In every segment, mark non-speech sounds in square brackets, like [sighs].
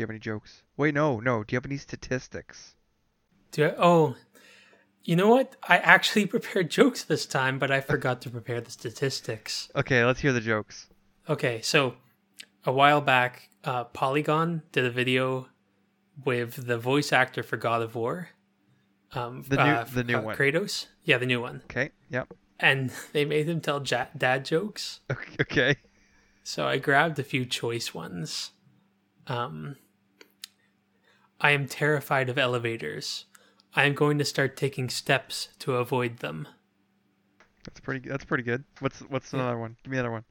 Do you have any jokes? Wait, no, no. Do you have any statistics? Do I, oh, you know what? I actually [laughs] prepared jokes this time, but I forgot to prepare the statistics. Okay, let's hear the jokes. Okay, so a while back, uh, Polygon did a video with the voice actor for God of War. Um, The new- uh, the new uh, one. Kratos. Yeah, the new one. Okay, yep. And [laughs] they made him tell ja- dad jokes. [laughs] Okay. So I grabbed a few choice ones. Um, I am terrified of elevators. I am going to start taking steps to avoid them. That's pretty. That's pretty good. What's What's another one? Give me another one.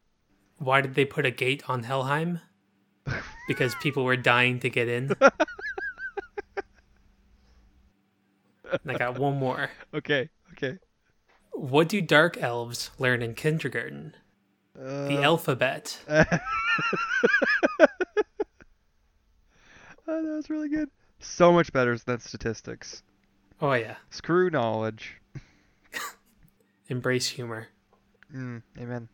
Why did they put a gate on Helheim? [laughs] Because people were dying to get in. and I got one more. [laughs] Okay. Okay. What do dark elves learn in kindergarten? Uh, The alphabet. [laughs] oh, that was really good. So much better than statistics. Oh yeah, Screw knowledge. [laughs] embrace humor. Mm, amen.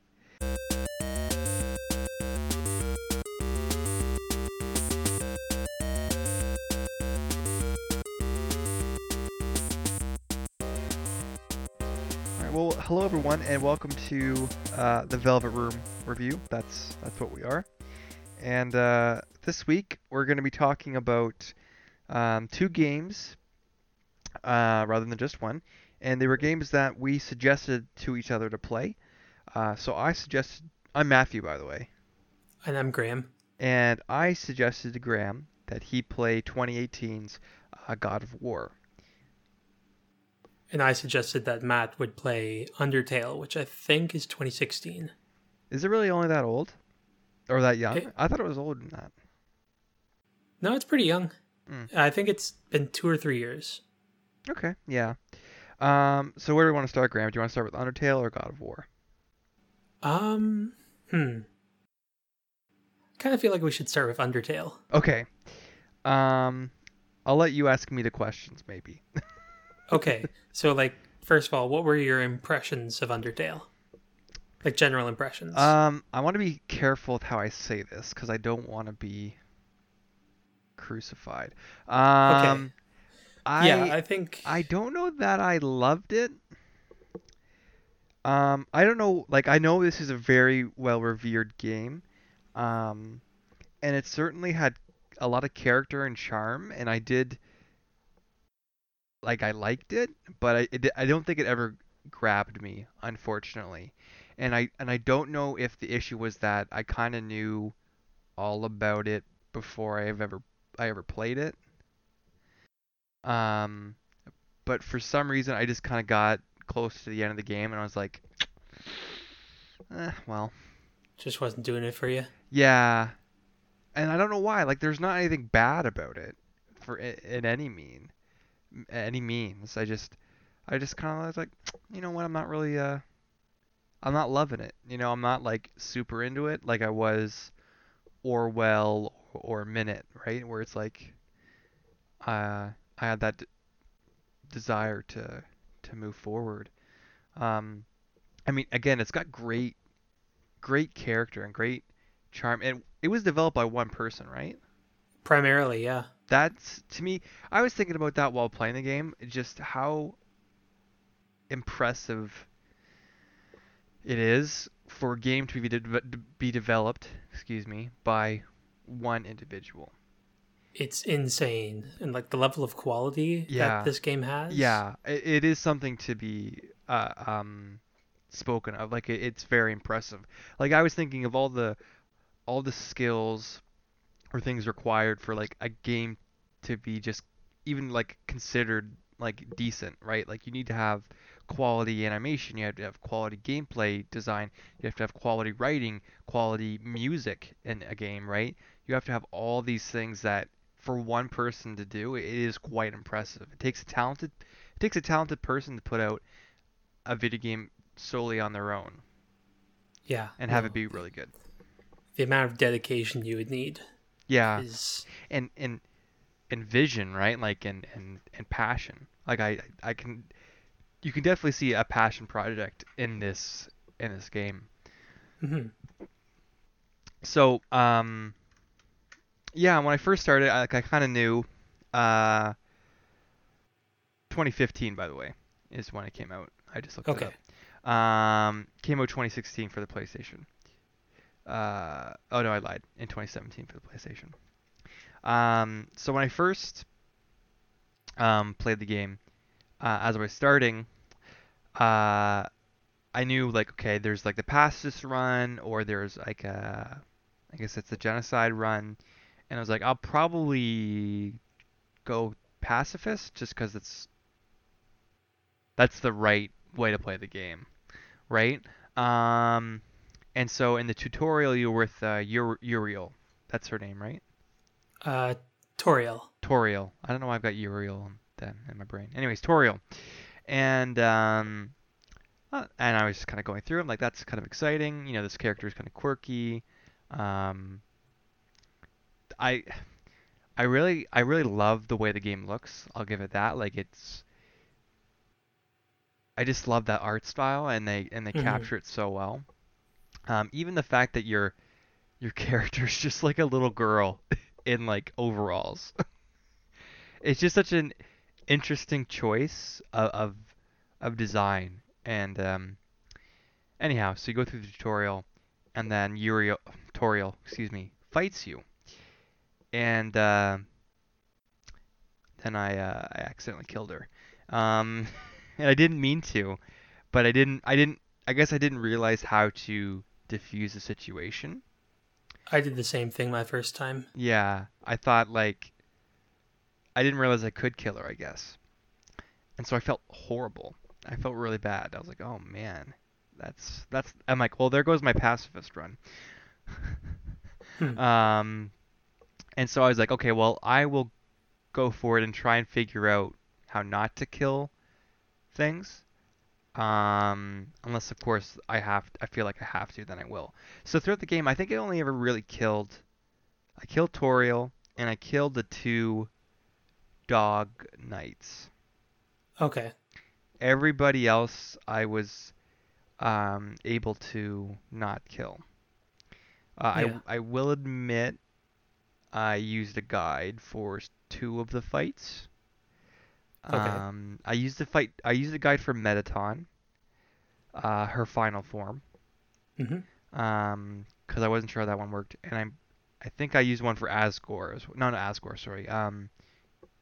Well, hello everyone, and welcome to uh, the Velvet Room review. That's that's what we are. And uh, this week we're going to be talking about um, two games uh, rather than just one, and they were games that we suggested to each other to play. Uh, so I suggested. I'm Matthew, by the way, And I'm Graham. and I suggested to Graham that he play 2018's uh, God of War. And I suggested that Matt would play Undertale, which I think is 2016. Is it really only that old, or that young? It- I thought it was older than that. No, it's pretty young. Mm. I think it's been two or three years. Okay, yeah. Um, so where do we want to start, Graham? Do you want to start with Undertale or God of War? Um, hmm. Kind of feel like we should start with Undertale. Okay. Um, I'll let you ask me the questions, maybe. [laughs] Okay, so like, first of all, what were your impressions of Undertale? Like general impressions. Um, I want to be careful with how I say this because I don't want to be crucified. Um, I yeah, I think. I don't know that I loved it. Um, I don't know. Like, I know this is a very well revered game, um, and it certainly had a lot of character and charm, and I did like I liked it, but I it, I don't think it ever grabbed me, unfortunately. And I and I don't know if the issue was that I kind of knew all about it before I have ever I ever played it. Um, but for some reason I just kind of got close to the end of the game and I was like, eh, well, just wasn't doing it for you. yeah. And I don't know why. Like, there's not anything bad about it, for in any mean, any means. I just, I just kind of was like, you know what? I'm not really, uh, I'm not loving it. You know, I'm not like super into it like I was Orwell or Minit, right? Where it's like, uh, I had that d- desire to to move forward. Um, I mean, again, it's got great, great character and great charm, and it was developed by one person, right? Primarily, yeah. That's to me. I was thinking about that while playing the game. Just how impressive it is for a game to be de- be developed, excuse me, by one individual. It's insane, and like the level of quality Yeah. that this game has. Yeah, it, it is something to be uh, um, spoken of. Like it, it's very impressive. Like I was thinking of all the all the skills or things required for like a game to be just even like considered like decent, right? Like you need to have quality animation, you have to have quality gameplay design, you have to have quality writing, quality music in a game, right? You have to have all these things that for one person to do, it is quite impressive. It takes a talented it takes a talented person to put out a video game solely on their own yeah, and have it be really good. the amount of dedication you would need Yeah. is and and and vision, right? Like and and and passion. Like I I can you can definitely see a passion project in this in this game. Mhm. So, um yeah, when I first started, I, like I kind of knew. Uh, 2015, by the way, is when it came out. I just looked Okay. it up. Um, came out 2016 for the PlayStation. Uh, oh no, I lied. In 2017 for the PlayStation. Um, so when I first um, played the game, uh, as I was starting, uh, I knew like okay, there's like the pacifist run, or there's like a, I guess it's the genocide run, and I was like, I'll probably go pacifist just because it's that's the right way to play the game, right? Um, and so in the tutorial, you're with uh, Ur- Uriel. That's her name, right? Uh, Toriel. Toriel. I don't know why I've got Uriel then in my brain. Anyways, Toriel. And um, uh, and I was just kind of going through. I'm like, that's kind of exciting. You know, this character is kind of quirky. Um, I I really I really love the way the game looks. I'll give it that. Like it's I just love that art style and they and they Mhm. capture it so well. Um, even the fact that your your [laughs] character's just like a little girl [laughs] in like overalls. [laughs] it's just such an interesting choice of of, of design. And um, anyhow, so you go through the tutorial, and then Uriel Toriel, excuse me, fights you, and uh, then I uh, I accidentally killed her. Um, [laughs] and I didn't mean to, but I didn't I didn't I guess I didn't realize how to diffuse the situation. I did the same thing my first time. Yeah, I thought like I didn't realize I could kill her, I guess. And so I felt horrible. I felt really bad. I was like, "Oh man. That's that's I'm like, "Well, there goes my pacifist run." [laughs] Hmm. Um and so I was like, "Okay, well, I will go for it and try and figure out how not to kill things." Um, unless of course I have I feel like I have to, then I will. So throughout the game, I think I only ever really killed I killed Toriel and I killed the two dog knights. Okay. Everybody else I was um, able to not kill. Uh, Yeah. I I will admit I used a guide for two of the fights. Okay. Um, I used the fight. I used a guide for Mettaton, uh, her final form. hmm um, because I wasn't sure how that one worked, and I'm, I think I used one for Asgore. as- No, not Asgore. Sorry. Um,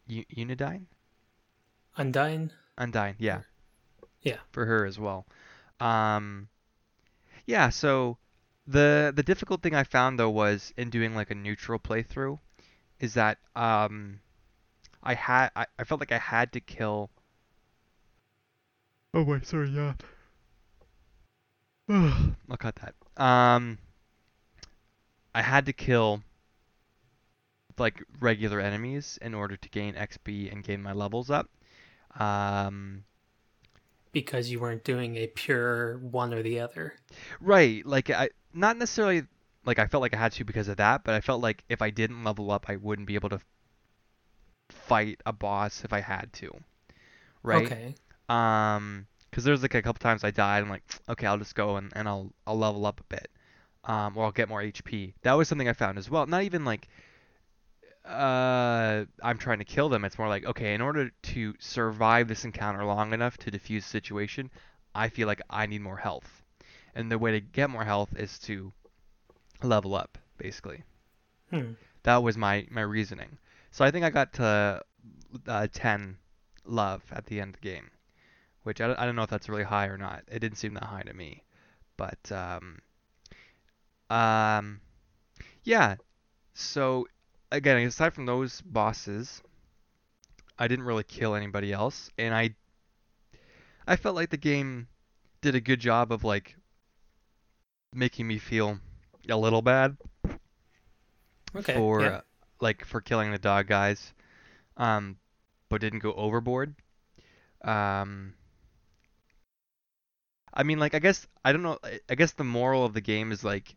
U- Unidine, Undyne. Undyne. Yeah. Yeah. For her as well. Um, yeah. So the the difficult thing I found though was in doing like a neutral playthrough, is that um, I had I, I felt like I had to kill. Oh wait, sorry. Yeah. [sighs] I'll cut that. Um, I had to kill like regular enemies in order to gain XP and gain my levels up. Um, Because you weren't doing a pure one or the other. right, like I not necessarily like I felt like I had to because of that, but I felt like if I didn't level up, I wouldn't be able to fight a boss if I had to. Right? Okay. Um, because there's like a couple times I died. I'm like, [sniffs] okay, I'll just go and, and I'll I'll level up a bit, um, or I'll get more HP. That was something I found as well. Not even like, uh, I'm trying to kill them. It's more like, okay, in order to survive this encounter long enough to defuse the situation, I feel like I need more health, and the way to get more health is to level up, basically. Hmm. That was my my reasoning. So I think I got to uh, 10 love at the end of the game, which I don't, I don't know if that's really high or not. It didn't seem that high to me, but um, um, yeah. So again, aside from those bosses, I didn't really kill anybody else, and I I felt like the game did a good job of like making me feel a little bad Okay. for yeah. like for killing the dog guys, um, but didn't go overboard. Um, I mean, like I guess I don't know. I- I guess the moral of the game is like,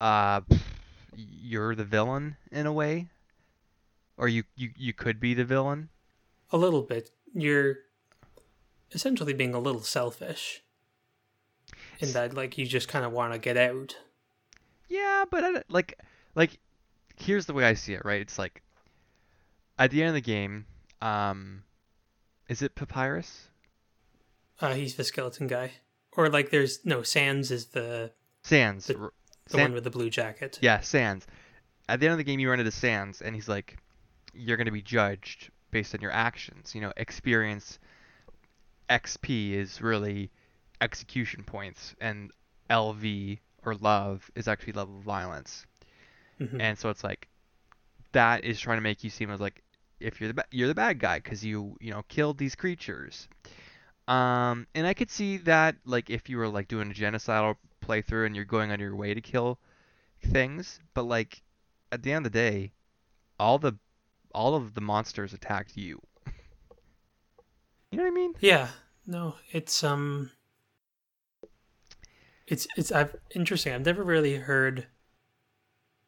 uh, you're the villain in a way, or you you you could be the villain. A little bit. You're essentially being a little selfish. In that, like, you just kind of want to get out. Yeah, but I, like like here's the way I see it, right? It's like at the end of the game, um, is it Papyrus? Uh, he's the skeleton guy, or like there's no Sans is the Sans. The- the San- one with the blue jacket. Yeah, Sans. At the end of the game, you run into Sans, and he's like, "You're going to be judged based on your actions. You know, experience XP is really execution points, and LV or love is actually level of violence. Mhm. And so it's like that is trying to make you seem as like if you're the ba- you're the bad guy because you you know killed these creatures. Um, and I could see that like if you were like doing a genocidal playthrough and you're going on your way to kill things, but like at the end of the day, all the all of the monsters attacked you. [laughs] you know what I mean? Yeah, no, it's um, it's it's I've interesting. I've never really heard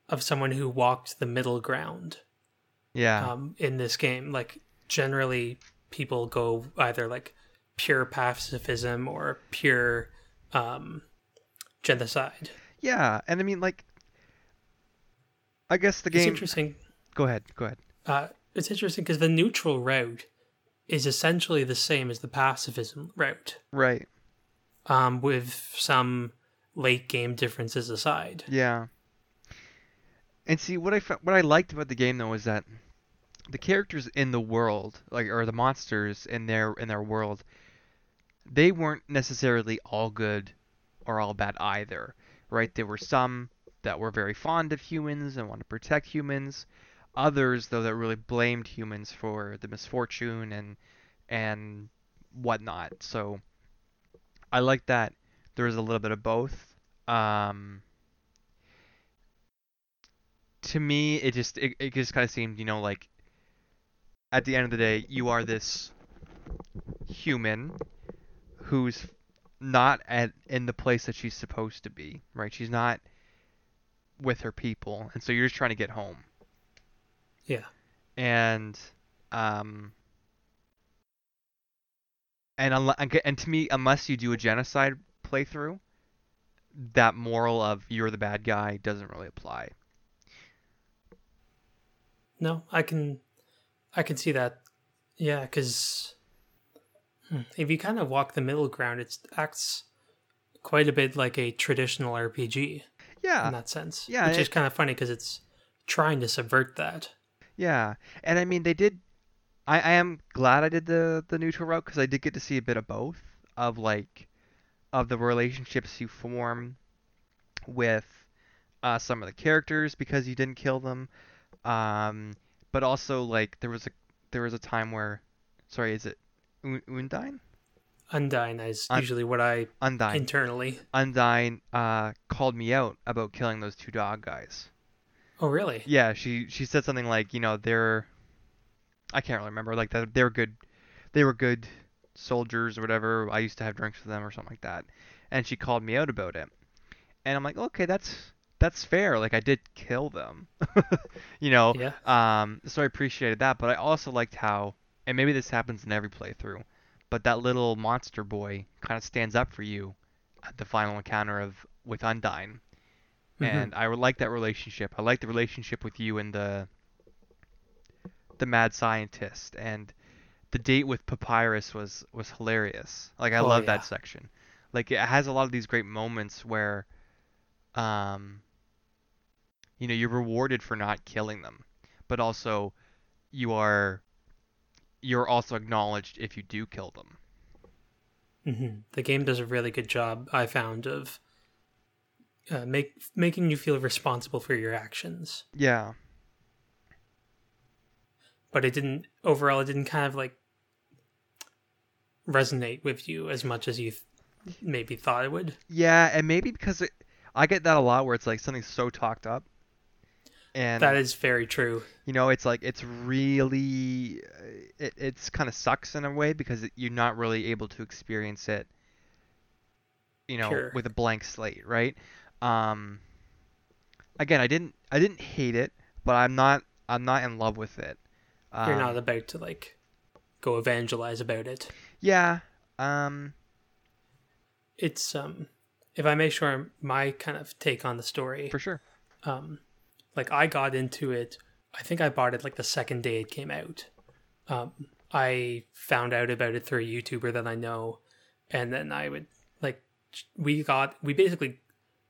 of someone who walked the middle ground Yeah. um, in this game. Like generally, people go either like pure pacifism or pure um, genocide. yeah, and I mean like I guess the game. It's interesting. Go ahead. Go ahead. Uh, it's interesting because the neutral route is essentially the same as the pacifism route, Right. Um, with some late game differences aside. Yeah. And see what I what I liked about the game though was that the characters in the world, like or the monsters in their in their world, they weren't necessarily all good or all bad either, right? There were some that were very fond of humans and wanted to protect humans, others though that really blamed humans for the misfortune and and whatnot. So I like that there is a little bit of both. Um, to me, it just it, it just kind of seemed, you know, like at the end of the day, you are this human who's not at in the place that she's supposed to be, right? She's not with her people, and so you're just trying to get home. Yeah. And um and unle- and to me, unless you do a genocide playthrough, that moral of you're the bad guy doesn't really apply. No, I can, I can see that. Yeah, because hmm, if you kind of walk the middle ground, it acts quite a bit like a traditional RPG in that sense. yeah, which it- is kind of funny because it's trying to subvert that. yeah, and I mean they did. I, I am glad I did the the neutral route because I did get to see a bit of both of like of the relationships you form with uh, some of the characters because you didn't kill them, um, but also like there was a there was a time where, sorry, is it Un- Undine? Undyne is Un- usually what I Undyne. internally. Undyne uh, called me out about killing those two dog guys. Oh, really? Yeah, she she said something like, you know, they're I can't really remember, like that they were good they were good soldiers or whatever. I used to have drinks with them or something like that. And she called me out about it. And I'm like, "Okay, that's that's fair. Like I did kill them." [laughs] you know. Yeah. Um so I appreciated that, but I also liked how and maybe this happens in every playthrough, but that little monster boy kind of stands up for you at the final encounter of with Undyne Mhm. and I like that relationship. I like the relationship with you and the the mad scientist, and the date with Papyrus was was hilarious. Like I Oh, love yeah. that section. Like it has a lot of these great moments where, um, you know, you're rewarded for not killing them, but also you are you're also acknowledged if you do kill them. hmm The game does a really good job, I found, of uh, make making you feel responsible for your actions. Yeah. But it didn't overall. It didn't kind of like resonate with you as much as you th- maybe thought it would. Yeah, and maybe because it, I get that a lot where it's like something's so talked up, and That is very true. you know it's like it's really uh, it it's kind of sucks in a way because you're not really able to experience it you know Sure. with a blank slate right um again i didn't i didn't hate it but i'm not i'm not in love with it um, You're not about to like go evangelize about it. yeah um It's um, if I may share my kind of take on the story. for sure um, like I got into it. I think I bought it like the second day it came out. Um, I found out about it through a YouTuber that I know, and then I would like we got we basically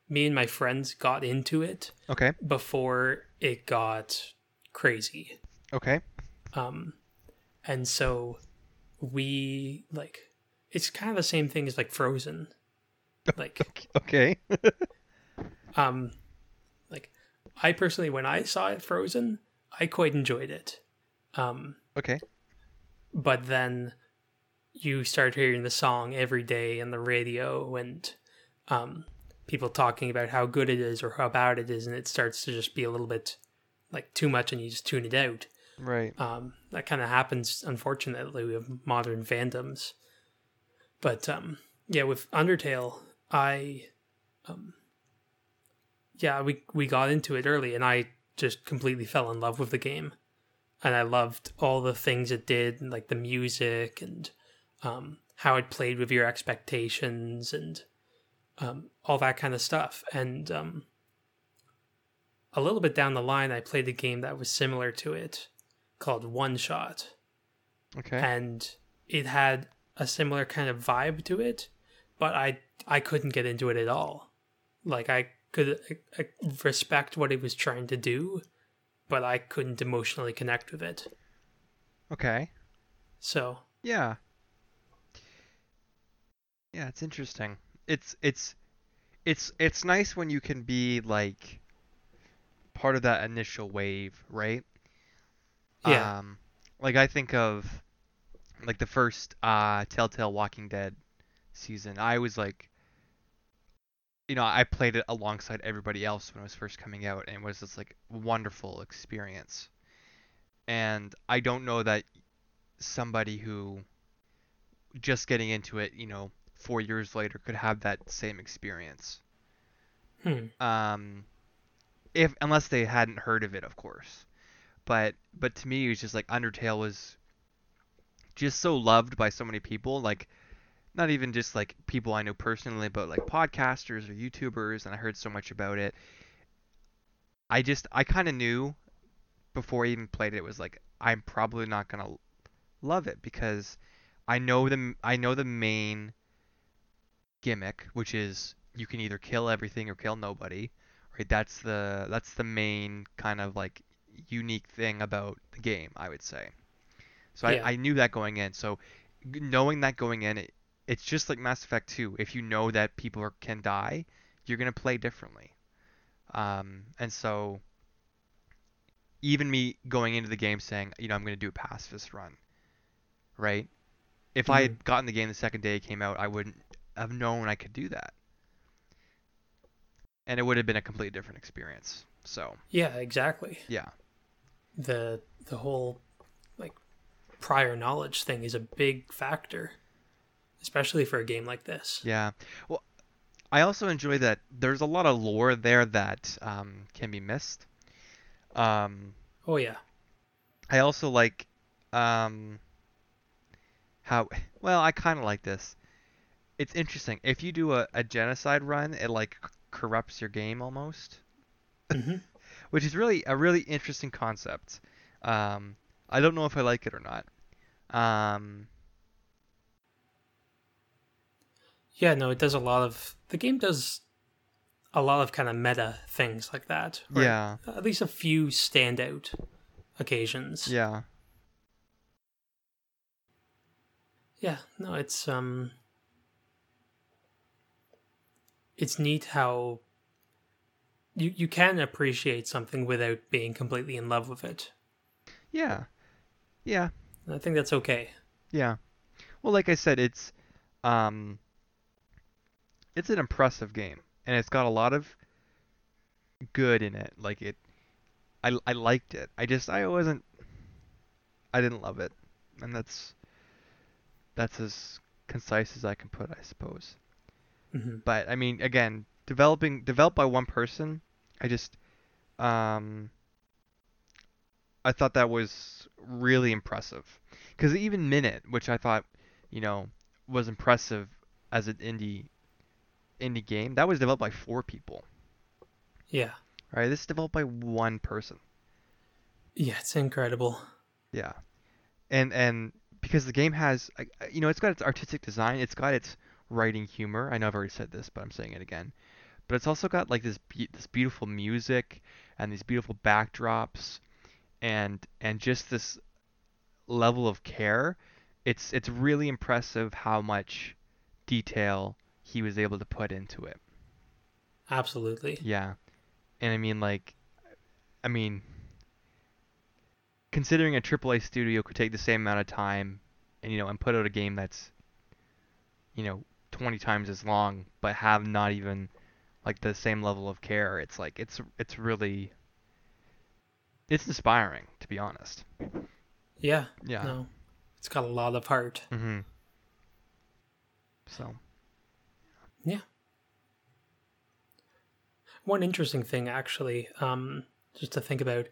me and my friends got into it Okay. before it got crazy. Okay. Um, and so we like it's kind of the same thing as like Frozen. Like [laughs] Okay. [laughs] um like I personally when I saw it Frozen, I quite enjoyed it. Um okay. but then you start hearing the song every day on the radio and um people talking about how good it is or how bad it is and it starts to just be a little bit like too much and you just tune it out. Right. Um, that kind of happens, unfortunately, with modern fandoms. But um, yeah, with Undertale, I, um, yeah, we we got into it early, and I just completely fell in love with the game, and I loved all the things it did, like the music and um, how it played with your expectations and um, all that kind of stuff. And um, a little bit down the line, I played a game that was similar to it called OneShot, Okay. and it had a similar kind of vibe to it, but I I couldn't get into it at all. Like I could I, I respect what it was trying to do, but I couldn't emotionally connect with it. Okay. So Yeah. Yeah, it's interesting. It's it's it's it's nice when you can be like part of that initial wave, right? Yeah. Um like I think of like the first uh Telltale Walking Dead season. I was like you know, I played it alongside everybody else when it was first coming out and it was this like wonderful experience. And I don't know that somebody who just getting into it, you know, four years later could have that same experience. hmm. Um, if unless they hadn't heard of it, of course. But but to me, it was just like Undertale was just so loved by so many people. Like not even just like people I know personally, but like podcasters or YouTubers, and I heard so much about it. I just I kind of knew before I even played it, it was like I'm probably not gonna love it because I know the I know the main gimmick, which is you can either kill everything or kill nobody, right? That's the that's the main kind of like unique thing about the game, I would say. So Yeah. I, I knew that going in. So knowing that going in, it, it's just like Mass Effect 2. If you know that people are, can die, you're gonna play differently. Um, and so even me going into the game saying, you know, I'm gonna do a pacifist run, right? If I had gotten the game the second day it came out, I wouldn't have known I could do that. And it would have been a completely different experience. So, yeah, exactly. yeah. The the whole like prior knowledge thing is a big factor, especially for a game like this. Yeah. Well, I also enjoy that there's a lot of lore there that um, can be missed. Um, Oh yeah. I also like um, how well I kind of like this. It's interesting. If you do a, a genocide run, it like corrupts your game almost, hmm which is really a really interesting concept. Um, I don't know if I like it or not. Um, Yeah, no, it does a lot of the game does a lot of kind of meta things like that. or yeah, At least a few standout occasions. yeah, Yeah, no, it's um it's neat how you you can appreciate something without being completely in love with it. yeah, yeah. And I think that's okay. Yeah. Well, like I said, it's um it's an impressive game and it's got a lot of good in it. Like it I I liked it. I just I wasn't I didn't love it. And that's that's as concise as I can put, I suppose. hmm But I mean, again, developing developed by one person, I just um I thought that was really impressive. Cuz even Minit, which I thought, you know, was impressive as an indie indie game, that was developed by four people. Yeah. Right? This is developed by one person. Yeah, it's incredible. Yeah. And and because the game has you know, it's got its artistic design, it's got its writing humor. I know I've already said this, but I'm saying it again. But it's also got like this be- this beautiful music and these beautiful backdrops and and just this level of care. It's it's really impressive how much detail he was able to put into it. Absolutely. Yeah. And I mean like I mean considering a AAA studio could take the same amount of time and you know and put out a game that's you know 20 times as long but have not even like the same level of care it's like it's it's really it's inspiring to be honest Yeah. yeah No. It's got a lot of heart. mhm so Yeah. One interesting thing, actually, um, just to think about,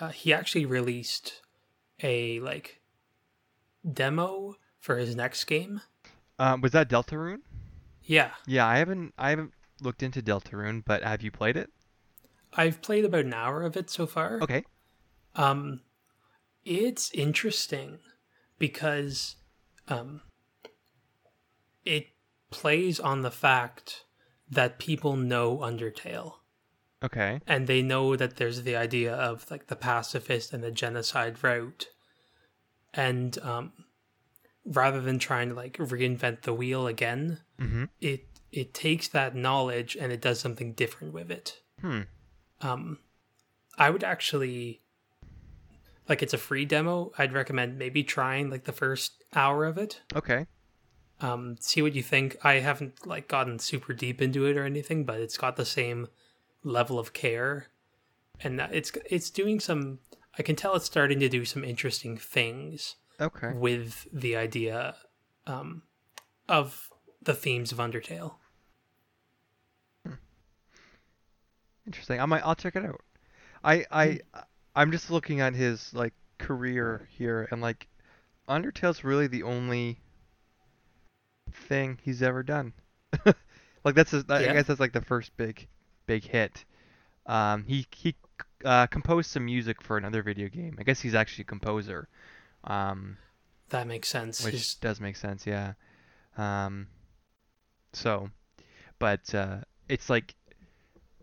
uh, he actually released a like demo for his next game. um was that Deltarune Yeah, yeah I haven't I haven't looked into Deltarune but have you played it? I've played about an hour of it so far. okay. Um, it's interesting because um, it plays on the fact that people know Undertale. okay. And they know that there's the idea of like the pacifist and the genocide route. And um rather than trying to like reinvent the wheel again mhm it it takes that knowledge and it does something different with it. Hmm. Um i would actually like it's a free demo. I'd recommend maybe trying like the first hour of it. Okay. Um see what you think. I haven't like gotten super deep into it or anything but it's got the same level of care. And it's it's doing some i can tell it's starting to do some interesting things okay. with the idea um of the themes of undertale Interesting. I might. I'll check it out. I I I'm just looking at his like career here, and like Undertale's really the only thing he's ever done. [laughs] like that's his, I guess that's like the first big big hit. Um, he he uh, composed some music for another video game. I guess he's actually a composer. Um, that makes sense which His- does make sense, yeah. Um, so, but uh, it's like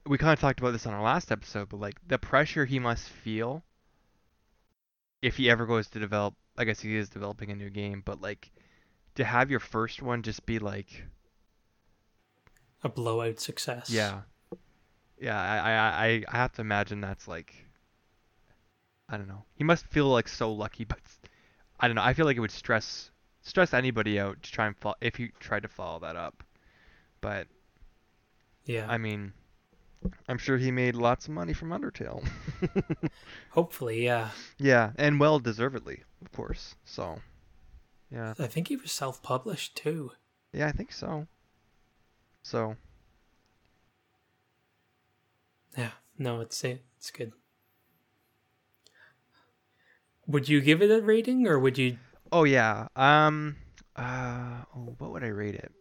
we kind of talked about this on our last episode, but like the pressure he must feel if he ever goes to develop. I guess he is developing a new game, but like to have your first one just be like, a blowout success yeah, yeah. I I I have to imagine that's like, I don't know. He must feel like so lucky, [laughs] but I don't know. I feel like it would stress stress anybody out to try and follow if you tried to follow that up. But yeah I mean, I'm sure he made lots of money from Undertale. [laughs] hopefully yeah yeah, and well deservedly, of course. So, yeah, i think he was self-published too yeah, I think so. So, Yeah, no, it's it's good. Would you give it a rating, or would you? oh yeah, um, uh, oh, what would I rate it?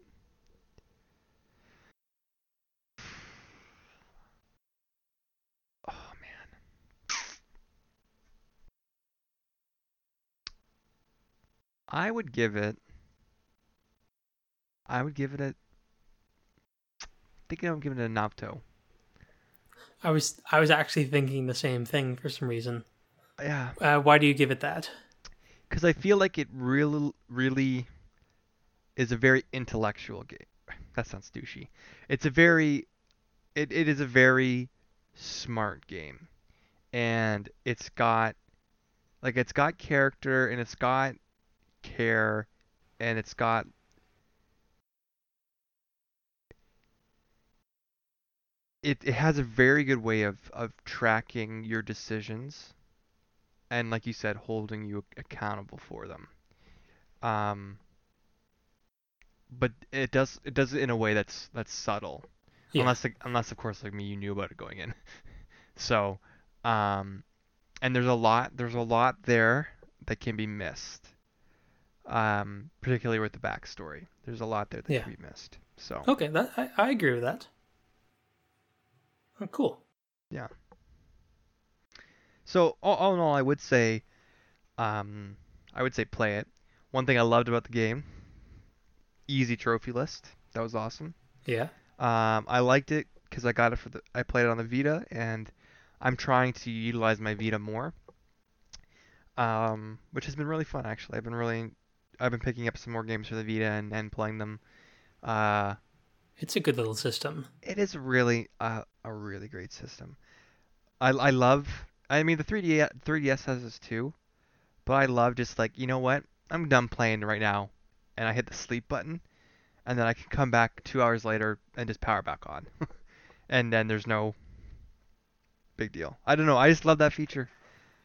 I would give it. I would give it a. I think I'm giving it a Napto. I was I was actually thinking the same thing for some reason. Yeah, Uh, why do you give it that? because I feel like it really, really is a very intellectual game. That sounds douchey. It's a very, it, it is a very smart game, and it's got, like, it's got character and it's got care, and it's got. It, it has a very good way of, of tracking your decisions and like you said, holding you accountable for them. Um, but it does it does it in a way that's that's subtle, Yeah. unless like, unless of course like me you knew about it going in. [laughs] so, um, and there's a lot there's a lot there that can be missed. Um, particularly with the backstory, there's a lot there that Yeah. can be missed. So Okay, that I, I agree with that. Oh, cool. Yeah. So all, all in all, I would say, um, I would say play it. One thing I loved about the game, easy trophy list. That was awesome. Yeah. Um, I liked it because I got it for the. I played it on the Vita, and I'm trying to utilize my Vita more. Um, which has been really fun actually. I've been really, I've been picking up some more games for the Vita and, and playing them. Uh, It's a good little system. it is really a, a really great system. I, I love. I mean, the 3D 3DS has this too, but I love just like you know what? I'm done playing right now, and I hit the sleep button, and then I can come back two hours later and just power back on, [laughs] and then there's no big deal. I don't know. I just love that feature.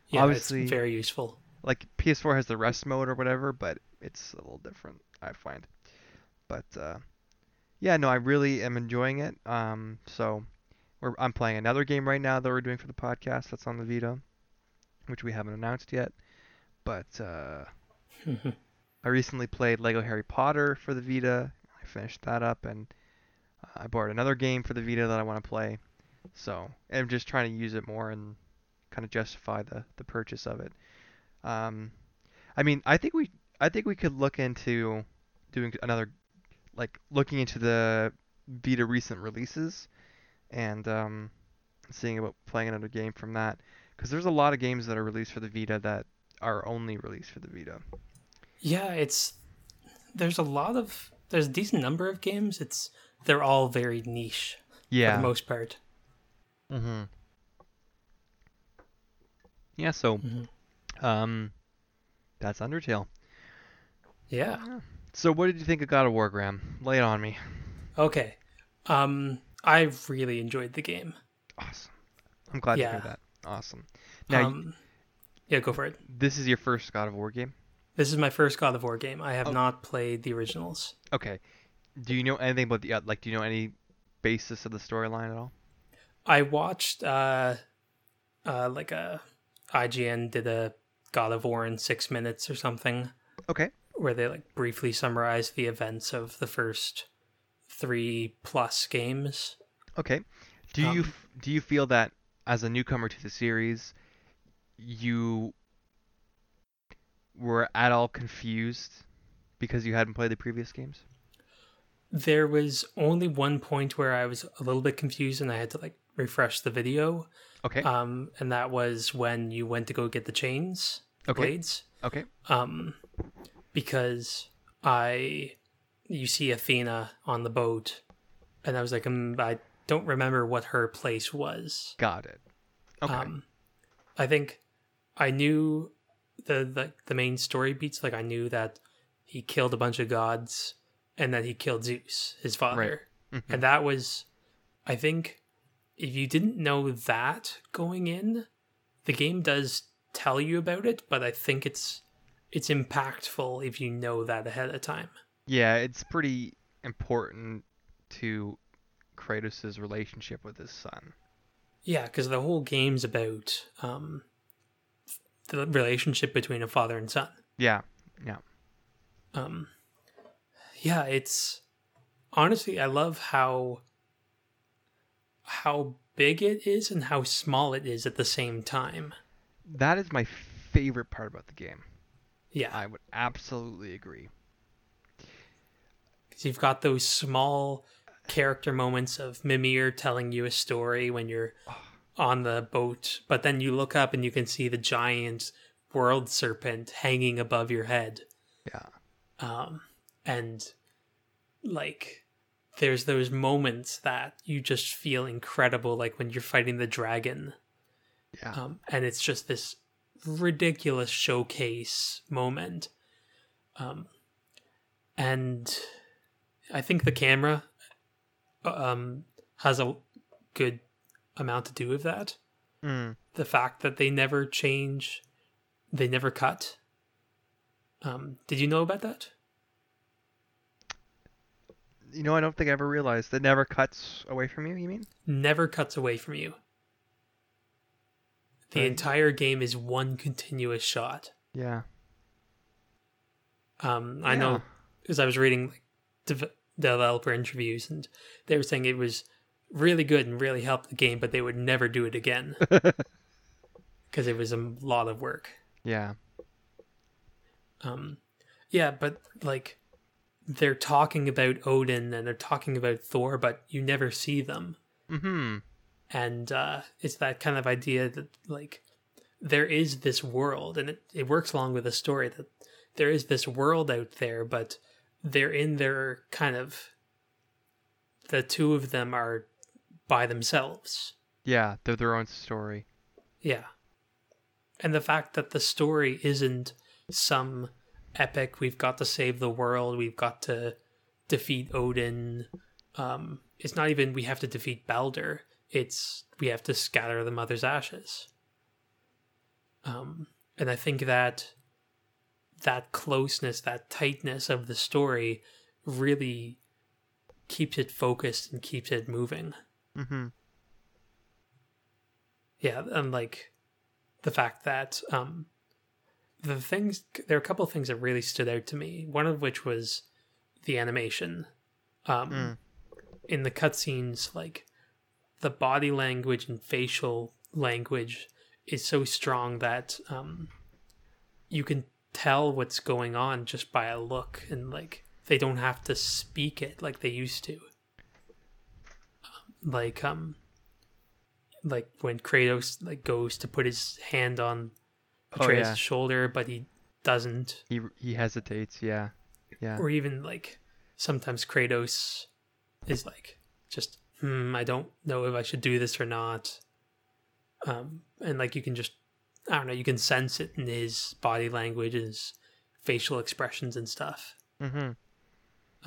Yeah, Obviously- it's very useful. Like PS4 has the rest mode or whatever, but it's a little different. I find. But uh, yeah, no, I really am enjoying it. Um, so we're, I'm playing another game right now that we're doing for the podcast. That's on the Vita, which we haven't announced yet. But uh, [laughs] I recently played Lego Harry Potter for the Vita. I finished that up, and uh, I bought another game for the Vita that I want to play. So I'm just trying to use it more and kind of justify the, the purchase of it. Um, I mean, I think we I think we could look into doing another like looking into the Vita recent releases and um, seeing about playing another game from that because there's a lot of games that are released for the Vita that are only released for the Vita. Yeah, it's there's a lot of there's a decent number of games. It's they're all very niche Yeah, for the most part. Mm-hmm. Yeah, so Mhm. Um that's Undertale. Yeah. So what did you think of God of War, Graham? Lay it on me. Okay. Um I really enjoyed the game. Awesome. I'm glad to Yeah. hear that. Awesome. Now, um Yeah, go for it. this is your first God of War game? This is my first God of War game. I have Oh. not played the originals. Okay. Do you know anything about the uh, like? Do you know any basis of the storyline at all? I watched uh uh like a IGN did a God of War in 6 minutes or something Okay. where they like briefly summarize the events of the first 3 plus games. Okay. Do you Um, f- do you feel that as a newcomer to the series, you were at all confused because you hadn't played the previous games? There was only one point where I was a little bit confused and I had to like refresh the video. Okay. Um, and that was when you went to go get the chains, Okay. blades. okay. Um, because I, you see Athena on the boat, and I was like, mm, I don't remember what her place was. Got it. Okay. Um, I think I knew the, the the main story beats. Like I knew that he killed a bunch of gods, and that he killed Zeus, his father, Mhm. and that was, I think, if you didn't know that going in, the game does tell you about it, but I think it's it's impactful if you know that ahead of time. Yeah, it's pretty important to Kratos' relationship with his son. Yeah, because the whole game's about um, the relationship between a father and son. Yeah. Yeah. um yeah it's honestly i love how how big it is and how small it is at the same time That is my favorite part about the game. yeah I would absolutely agree. because you've got those small character moments of mimir telling you a story when you're on the boat but then you look up and you can see the giant world serpent hanging above your head Yeah. um, and like there's those moments that you just feel incredible like when you're fighting the dragon Yeah. um, and it's just this ridiculous showcase moment um, and i think the camera um, has a good amount to do with that Mm. the fact that they never change they never cut um, did you know about that You know, I don't think I ever realized it never cuts away from you. You mean? never cuts away from you. The Right. entire game is one continuous shot. Yeah. Um, I Yeah. know because I was reading like dev- developer interviews, and they were saying it was really good and really helped the game, but they would never do it again [laughs] because it was a lot of work. yeah. Um, yeah, but like they're talking about Odin and they're talking about Thor, but you never see them. Mm-hmm. And uh, it's that kind of idea that like there is this world, and it, it works along with the story that there is this world out there, but they're in their kind of the two of them are by themselves. Yeah, they're their own story. Yeah. And the fact that the story isn't some epic, we've got to save the world, we've got to defeat Odin. Um, it's not even we have to defeat Baldur, it's we have to scatter the mother's ashes. Um, and I think that that closeness, that tightness of the story really keeps it focused and keeps it moving. Mm-hmm. yeah and like the fact that um the things there are a couple of things that really stood out to me one of which was the animation um Mm. in the cutscenes like the body language and facial language is so strong that um you can tell what's going on just by a look and like they don't have to speak it like they used to like um like when Kratos like goes to put his hand on Oh, yeah. shoulder, but he doesn't. He he hesitates. Yeah. Yeah. Or even like sometimes Kratos is like just hmm, I don't know if I should do this or not. Um, and like you can just I don't know, you can sense it in his body language, his facial expressions and stuff. Mm-hmm.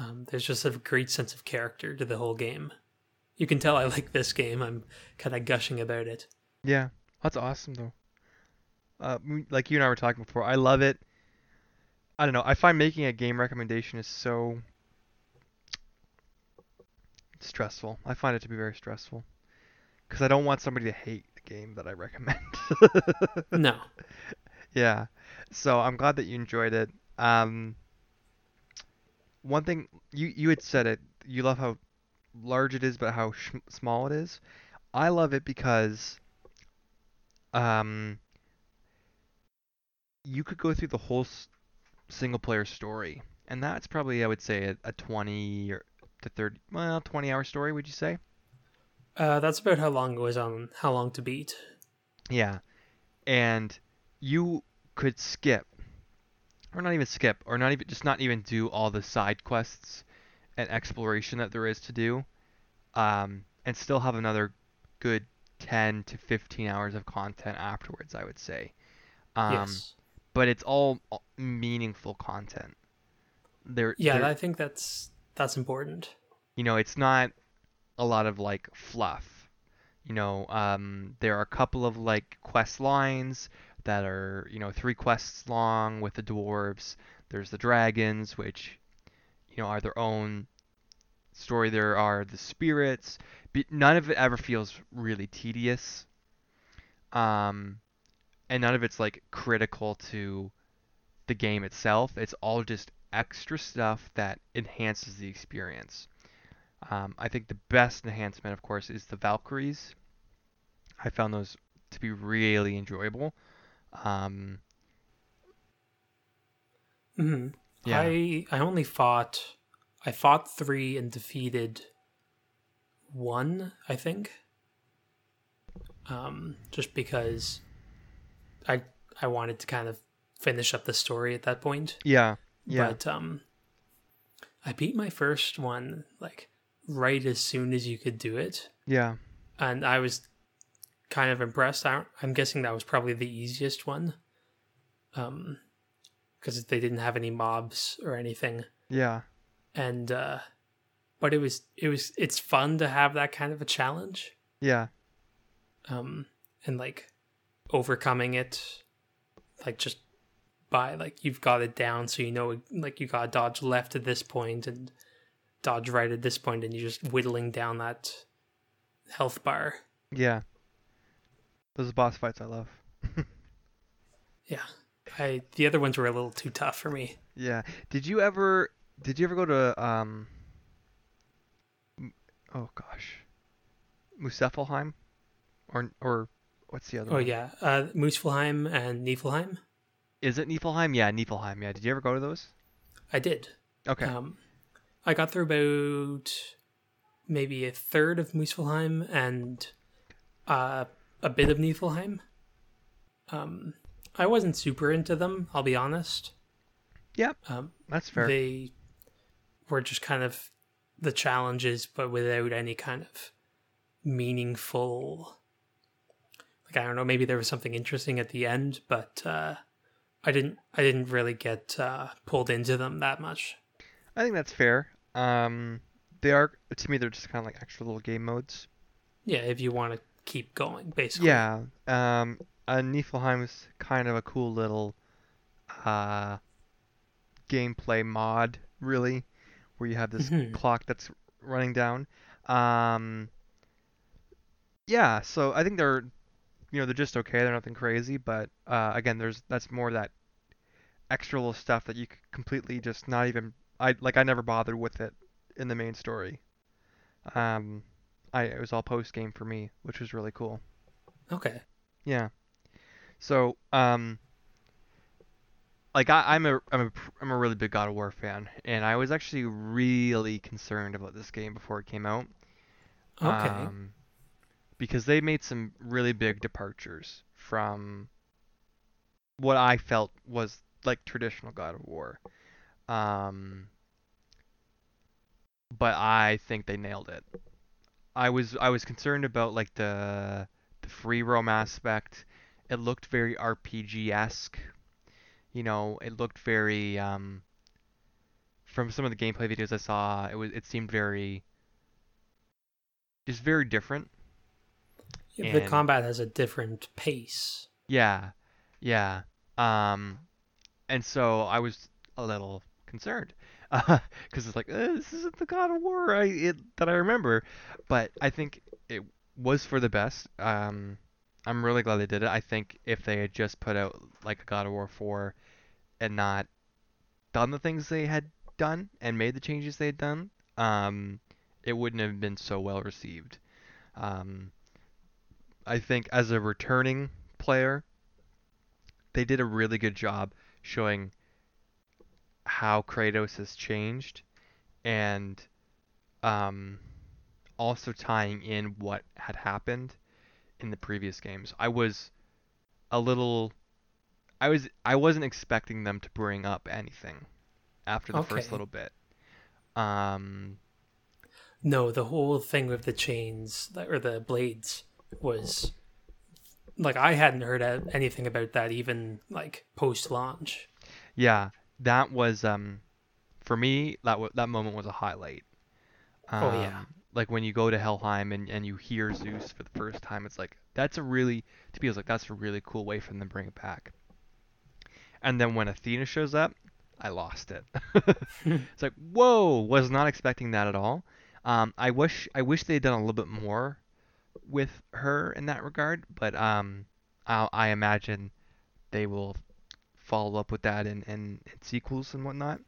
Um, there's just a great sense of character to the whole game. You can tell I like this game. I'm kind of gushing about it. Yeah. That's awesome though. Uh, like you and I were talking before, I love it. I don't know. I find making a game recommendation is so stressful. I find it to be very stressful because I don't want somebody to hate the game that I recommend. [laughs] No, Yeah. So I'm glad that you enjoyed it. Um, one thing you you had said it. You love how large it is, but how sh small it is. I love it because um, you could go through the whole s- single player story, and that's probably I would say a, a 20 or to 30, well, 20 hour story. Would you say? uh, that's about how long it was on How Long to Beat. Yeah. And you could skip, or not even skip, or not even just not even do all the side quests and exploration that there is to do, um, and still have another good 10 to 15 hours of content afterwards, I would say. Um, yes. But it's all all meaningful content. There, Yeah, there- I think that's that's important. you know, it's not a lot of like fluff. You know, um, there are a couple of like quest lines that are, you know, three quests long with the dwarves. There's the dragons, which, you know, are their own story. There are the spirits. But none of it ever feels really tedious. Um, and none of it's like critical to the game itself. It's all just extra stuff that enhances the experience. Um, I think the best enhancement, of course, is the Valkyries. I found those to be really enjoyable. Um, hmm yeah, I I only fought I fought three and defeated one, I think. Um, just because I I wanted to kind of finish up the story at that point. yeah, yeah, But um I beat my first one like right as soon as you could do it. yeah, And I was kind of impressed. I, I'm guessing that was probably the easiest one. Um because they didn't have any mobs or anything. yeah, And uh but it was it was it's fun to have that kind of a challenge. yeah, Um and like overcoming it like just by like you've got it down so you know like you got dodge left at this point and dodge right at this point and you're just whittling down that health bar yeah. Those boss fights I love. [laughs] yeah i the other ones were a little too tough for me Yeah. Did you ever did you ever go to um oh gosh. Muspelheim, or or what's the other Oh one? yeah, uh, Muspelheim and Niflheim. Is it Niflheim? Yeah, Niflheim. Yeah. Did you ever go to those? I did. Okay. Um, I got through about maybe a third of Muspelheim and uh, a bit of Niflheim. Um, I wasn't super into them. I'll be honest. Yep. Um, That's fair. they were just kind of the challenges, but without any kind of meaningful. Like I don't know, maybe there was something interesting at the end, but uh, I didn't. I didn't really get uh, pulled into them that much. I think that's fair. Um, they are to me they're just kind of like extra little game modes. Yeah, if you want to keep going, basically. Yeah. Um, uh, Niflheim is kind of a cool little uh gameplay mod, really, where you have this Mhm. clock that's running down. Um, yeah, so I think they're, you know, they're just okay. They're nothing crazy, but uh, again, there's that's more that extra little stuff that you could completely just not even. I like I never bothered with it in the main story. Um, I it was all post game for me, which was really cool. Okay. Yeah. So, um, like I, I'm a I'm a I'm a really big God of War fan, and I was actually really concerned about this game before it came out. Okay. Um, because they made some really big departures from what I felt was like traditional God of War. Um, but I think they nailed it. I was I was concerned about like the the free roam aspect. It looked very RPG-esque. You know, it looked very um from some of the gameplay videos I saw, it was it seemed very just very different. Yeah, the combat has a different pace. Yeah, yeah. Um, and so I was a little concerned [laughs] because it's like eh, this isn't the God of War I it, that I remember, but I think it was for the best. Um, I'm really glad they did it. I think if they had just put out like a God of War 4 and not done the things they had done and made the changes they had done, um, it wouldn't have been so well received. Um, I think as a returning player, they did a really good job showing how Kratos has changed and um, also tying in what had happened in the previous games. I was a little I was I wasn't expecting them to bring up anything after the first little bit. Um No, the whole thing with the chains or the blades was like I hadn't heard anything about that even like post launch. Yeah, that was um for me that w- that moment was a highlight. Um, Oh, yeah. Like when you go to Helheim and, and you hear Zeus for the first time, it's like that's a really to me it's like that's a really cool way for them to bring it back. And then when Athena shows up, I lost it. [laughs] [laughs] it's like whoa, was not expecting that at all. Um, I wish I wish they had done a little bit more with her in that regard, but um, I I imagine they will follow up with that in, in, in sequels and whatnot.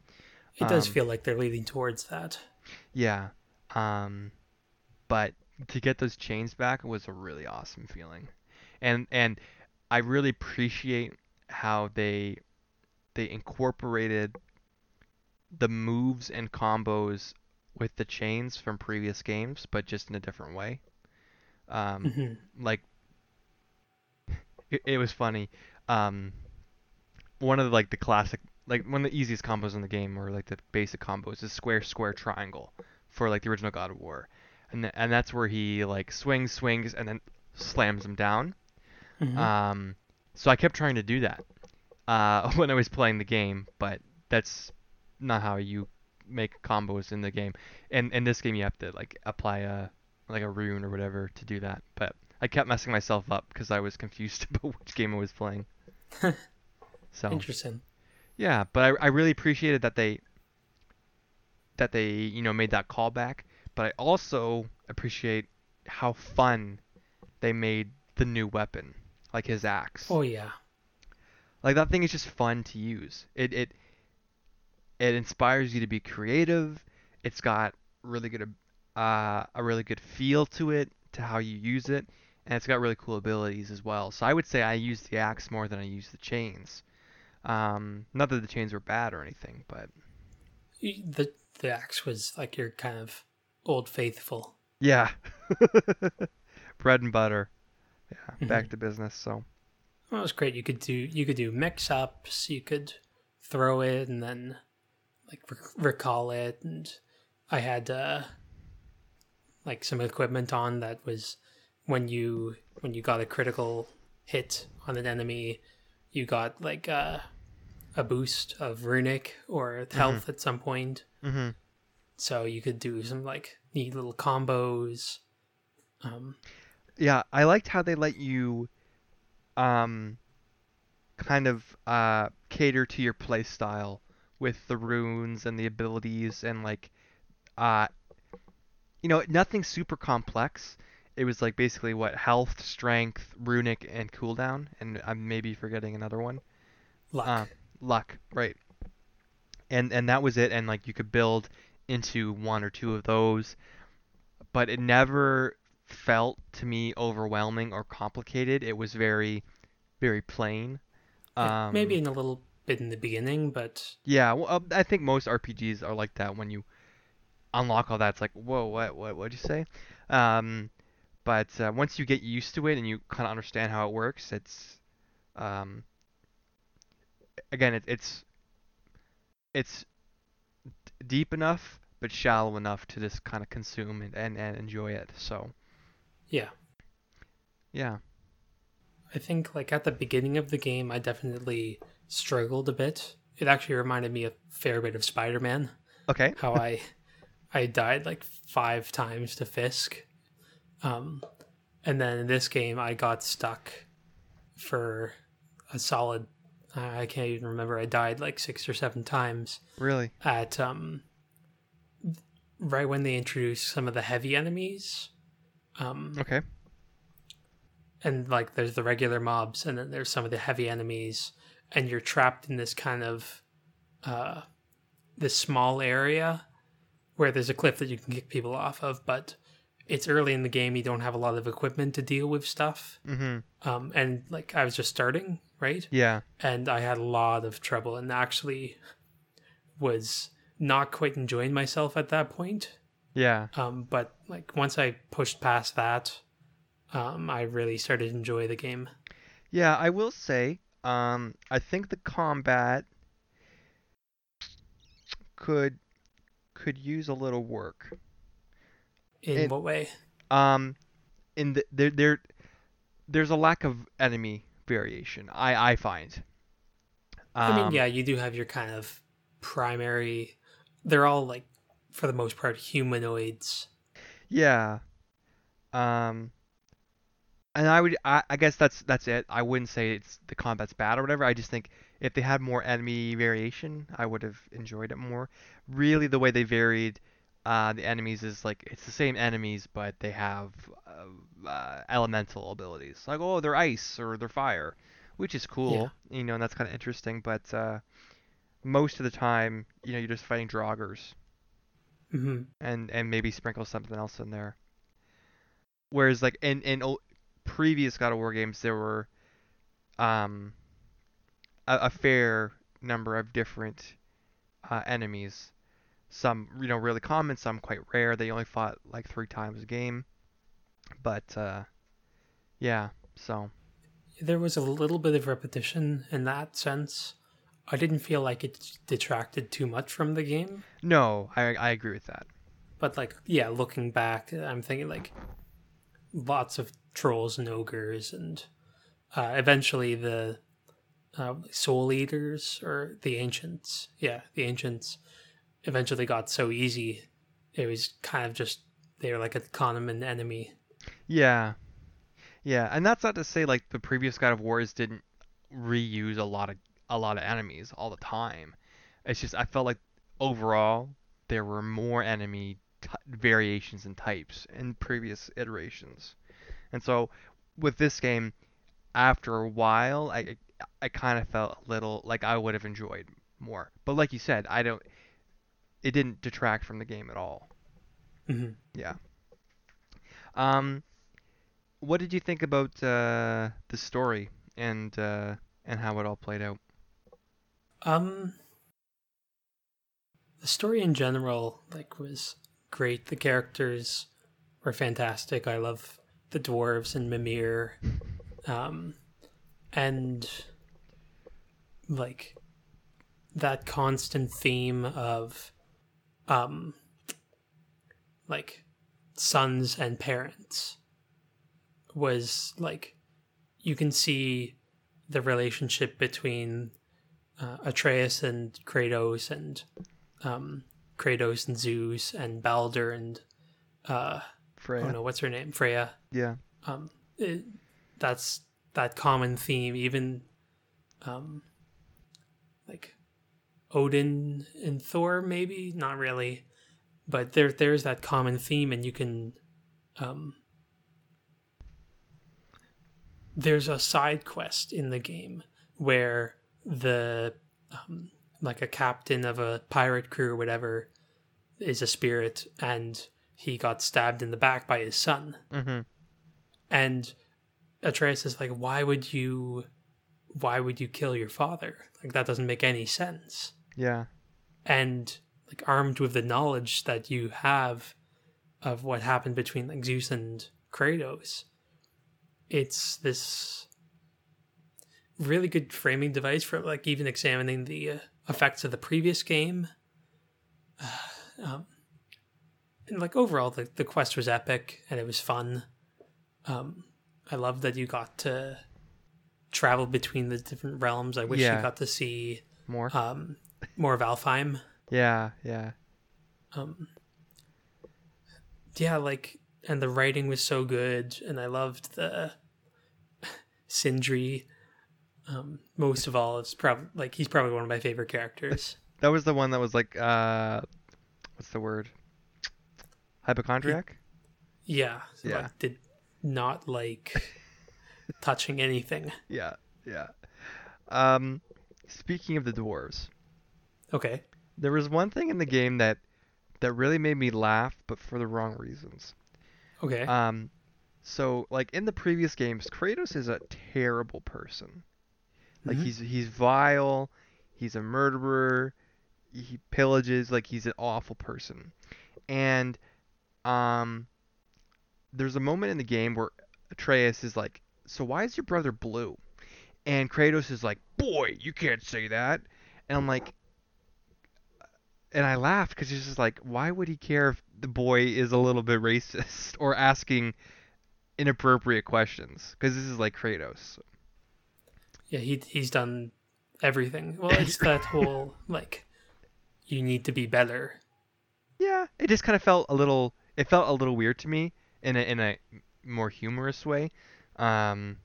It does Um, feel like they're leading towards that. Yeah. Um, but to get those chains back was a really awesome feeling. And and I really appreciate how they they incorporated the moves and combos with the chains from previous games, but just in a different way. Um, hmm like it, it was funny. Um, one of the, like the classic, like one of the easiest combos in the game, or like the basic combos, is square, square, triangle for like the original God of War, and th- and that's where he like swings, swings, and then slams them down. hmm Um, so I kept trying to do that uh, [laughs] when I was playing the game, but that's not how you make combos in the game. And in this game, you have to like apply a like a rune or whatever to do that. But I kept messing myself up because I was confused [laughs] about which game I was playing. [laughs] so Interesting. yeah, but I, I really appreciated that they that they you know made that callback. But I also appreciate how fun they made the new weapon, like his axe. Oh yeah. Like that thing is just fun to use. It it it inspires you to be creative. It's got really good uh, a really good feel to it to how you use it, and it's got really cool abilities as well. So I would say I use the axe more than I use the chains. Um, not that the chains were bad or anything, but The the axe was like your kind of old faithful. yeah, [laughs] bread and butter. Yeah, back Mhm. to business. So Well, it was great. You could do you could do mix ups. You could throw it and then like rec- recall it. And I had uh, like some equipment on that was when you when you got a critical hit on an enemy, you got like uh, a boost of runic or health at some point. hmm So you could do some like neat little combos. Um, yeah, I liked how they let you, um, kind of uh cater to your playstyle with the runes and the abilities and like, uh, you know, nothing super complex. It was like basically what health, strength, runic, and cooldown, and I'm maybe forgetting another one. luck. Uh, luck, right. And and that was it and like you could build into one or two of those, but it never felt to me overwhelming or complicated. It was very very plain. Um Maybe in a little bit in the beginning, but yeah, well, I think most RPGs are like that when you unlock all that it's like, "Whoa, what what what'd you say?" Um but uh, once you get used to it and you kind of understand how it works, it's um again, it, it's it's d- deep enough but shallow enough to just kind of consume and, and, and enjoy it. So yeah. yeah, I think like at the beginning of the game, I definitely struggled a bit. It actually reminded me a fair bit of Spider-Man. okay, How I [laughs] I died like five times to Fisk, um, and then in this game I got stuck for a solid. I can't even remember. I died like six or seven times really, at um, right when they introduced some of the heavy enemies. Um, okay, and like there's the regular mobs and then there's some of the heavy enemies and you're trapped in this kind of uh this small area where there's a cliff that you can kick people off of but it's early in the game you don't have a lot of equipment to deal with stuff. Mhm, um and like i was just starting right? Yeah, and i had a lot of trouble and actually was not quite enjoying myself at that point. Yeah, um, but like once I pushed past that, um, I really started to enjoy the game. yeah. I will say, um, I think the combat could could use a little work. In It- what way? Um, in the there there there's a lack of enemy variation. I I find. I mean, Um, yeah, you do have your kind of primary. They're all like, for the most part, humanoids. Yeah. Um and I would I, I guess that's that's it. I wouldn't say it's the combat's bad or whatever. I just think if they had more enemy variation, I would have enjoyed it more. Really the way they varied uh the enemies is like it's the same enemies but they have uh, uh, elemental abilities. Like oh, they're ice or they're fire, which is cool. You know, and that's kind of interesting, but uh most of the time, you know, you're just fighting draugrs hmm and and maybe sprinkle something else in there. Whereas like in in o- previous God of War games, there were um a, a fair number of different uh, enemies. Some you know really common, some quite rare. They only fought like three times a game, but uh, yeah. So There was a little bit of repetition in that sense. I didn't feel like it detracted too much from the game, no, I I agree with that. but like, yeah, looking back, I'm thinking like lots of trolls and ogres, and uh, eventually the uh, soul eaters or the ancients. Yeah, the ancients eventually got so easy. It was kind of just they were like a common enemy. Yeah. Yeah, and that's not to say like the previous God of Wars didn't reuse a lot of a lot of enemies all the time. It's just I felt like overall there were more enemy t- variations and types in previous iterations. And so with this game after a while I I kind of felt a little like I would have enjoyed more. But like you said, I don't it didn't detract from the game at all. hmm Yeah. Um, what did you think about uh, the story and uh, and how it all played out? Um, the story in general, like, was great. The characters were fantastic. I love the dwarves and Mimir, um, and like that constant theme of, um, like sons and parents was like you can see the relationship between uh, Atreus and Kratos and um, Kratos and Zeus and Baldur and uh, Freya. oh no, what's her name? Freya. Yeah. Um, it, that's that common theme. Even um, like Odin and Thor, maybe not really, but there there's that common theme, and you can um, there's a side quest in the game where the um, like a captain of a pirate crew or whatever is a spirit and he got stabbed in the back by his son Mm-hmm. and Atreus is like why would you why would you kill your father like that doesn't make any sense Yeah. and like armed with the knowledge that you have of what happened between like Zeus and Kratos, it's this really good framing device for like even examining the uh, effects of the previous game. [sighs] um, and like overall, the the quest was epic and it was fun. Um, I love that you got to travel between the different realms. I wish Yeah. you got to see More. um, more of Alfheim. yeah. Yeah. Um, yeah, like, and the writing was so good, and I loved the [laughs] Sindri. Um, most of all, it's probably like he's probably one of my favorite characters. [laughs] That was the one that was like uh, what's the word? Hypochondriac. yeah, Yeah. like, did not like touching anything. Yeah. Yeah. Um, speaking of the dwarves, Okay, there was one thing in the game that that really made me laugh, but for the wrong reasons. okay, Um, so like in the previous games, Kratos is a terrible person. Like Mhm. he's he's vile, he's a murderer, he pillages, like he's an awful person. And um there's a moment in the game where Atreus is like, "So why is your brother blue?" And Kratos is like, "Boy, you can't say that." And I'm like and I laughed because he's just like, why would he care if the boy is a little bit racist or asking inappropriate questions? Because this is like Kratos. yeah, he he's done everything. Well, it's [laughs] that whole like you need to be better. Yeah, it just kind of felt a little. It felt a little weird to me in a in a more humorous way, um,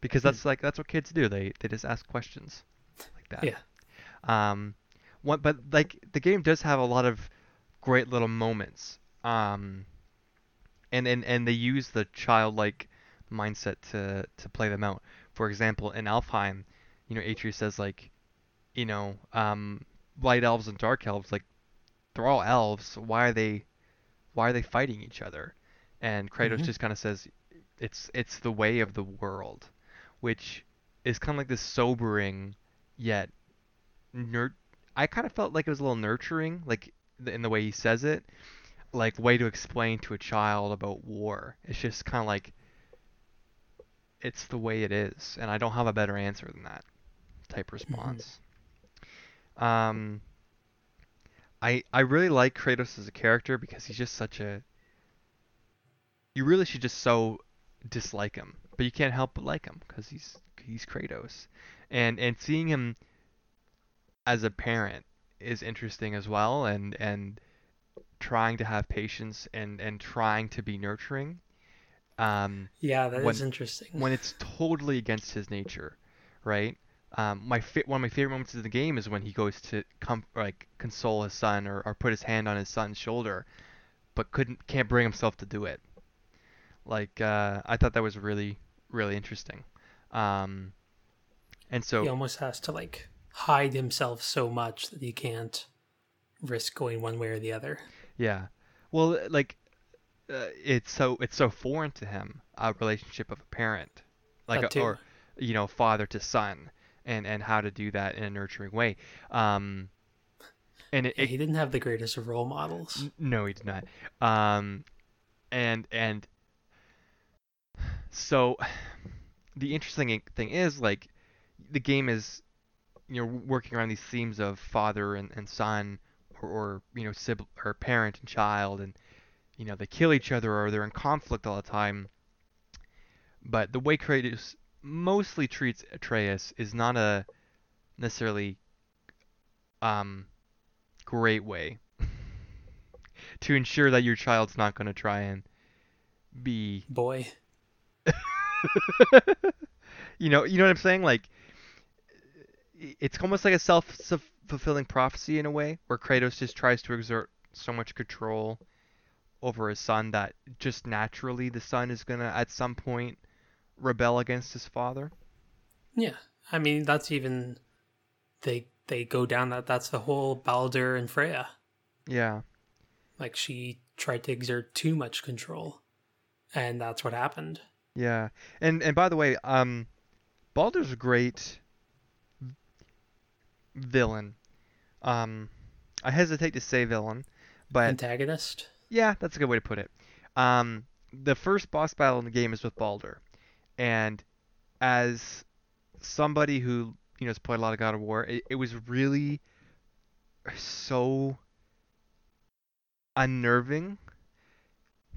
because that's like that's what kids do. They they just ask questions like that. Yeah. Um, what but like the game does have a lot of great little moments. Um, and and and they use the childlike mindset to to play them out. For example, in Alfheim, you know, Atreus says like, you know, um, light elves and dark elves like they're all elves. Why are they why are they fighting each other? And Kratos Mhm. just kind of says it's it's the way of the world, which is kind of like this sobering yet nur- I kind of felt like it was a little nurturing, like in the way he says it, like way to explain to a child about war. It's just kind of like it's the way it is, and I don't have a better answer than that type response. Um, I I really like Kratos as a character because he's just such a. You really should just so dislike him, but you can't help but like him because he's he's Kratos, and and seeing him as a parent is interesting as well, and and trying to have patience and and trying to be nurturing. Um, Yeah, that is When- interesting. when it's totally against his nature, right? Um, my fa- one of my favorite moments in the game is when he goes to com- like console his son or, or put his hand on his son's shoulder, but couldn't can't bring himself to do it. Like uh, I thought that was really really interesting. Um, and so he almost has to like hide himself so much that he can't risk going one way or the other. Yeah. Well, like uh, it's so it's so foreign to him a relationship of a parent, like a, or you know father to son, and and how to do that in a nurturing way. Um, and it, Yeah, it he didn't have the greatest of role models. No, he did not. Um, and and so [sighs] the interesting thing is like the game is you know working around these themes of father and, and son or, or you know sibling or parent and child and you know they kill each other or they're in conflict all the time. But the way Kratos mostly treats Atreus is not a necessarily um great way [laughs] to ensure that your child's not going to try and be Boy. [laughs] you know you know what i'm saying like it's almost like a self-fulfilling prophecy in a way where kratos just tries to exert so much control over his son that just naturally the son is going to at some point rebel against his father Yeah. I mean, that's even they they go down that that's the whole Baldur and Freya. yeah Like she tried to exert too much control, and that's what happened. Yeah and and by the way um baldur's a great villain um i hesitate to say villain but Antagonist. Yeah, that's a good way to put it. Um, the first boss battle in the game is with Baldur, and as somebody who you know has played a lot of God of War, it, it was really so unnerving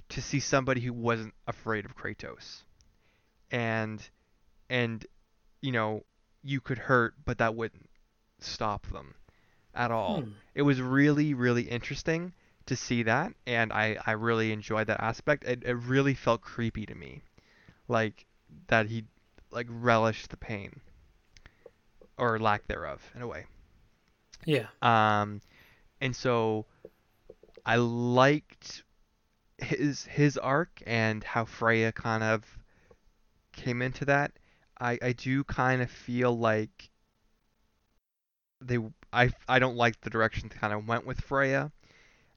to see somebody who wasn't afraid of Kratos, and and you know you could hurt, but that wouldn't stop them at all Hmm. it was really really interesting to see that and i i really enjoyed that aspect it, it really felt creepy to me like that he like relished the pain or lack thereof in a way Yeah. um and so i liked his his arc and how freya kind of came into that i i do kind of feel like they I I don't like the direction they kind of went with Freya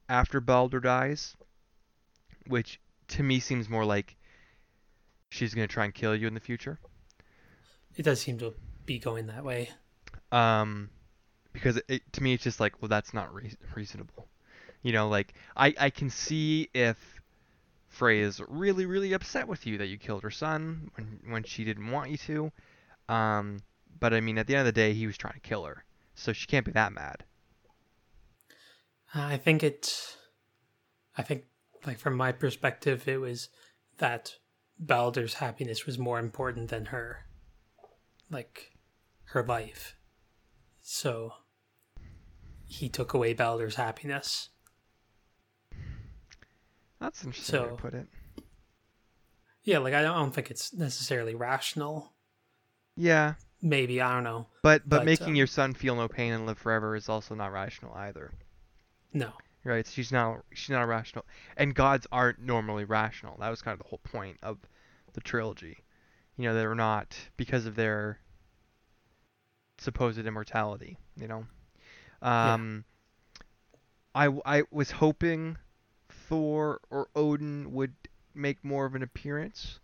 after Baldur dies, which to me seems more like she's gonna try and kill you in the future. It does seem to be going that way. Um, because it, it to me it's just like well that's not rea- reasonable, you know like I I can see if Freya's really really upset with you that you killed her son when when she didn't want you to, um, but I mean at the end of the day he was trying to kill her, so she can't be that mad. I think it. I think, like from my perspective, it was that Baldur's happiness was more important than her, like her life. So he took away Baldur's happiness. That's interesting way to So- put it. Yeah, like I don't, I don't think it's necessarily rational. Yeah, Maybe I don't know. but but, But, making um, your son feel no pain and live forever is also not rational either. No. Right? She's not she's not rational, and gods aren't normally rational. That was kind of the whole point of the trilogy. You know, they're not because of their supposed immortality. You know, um, I I was hoping Thor or Odin would make more of an appearance.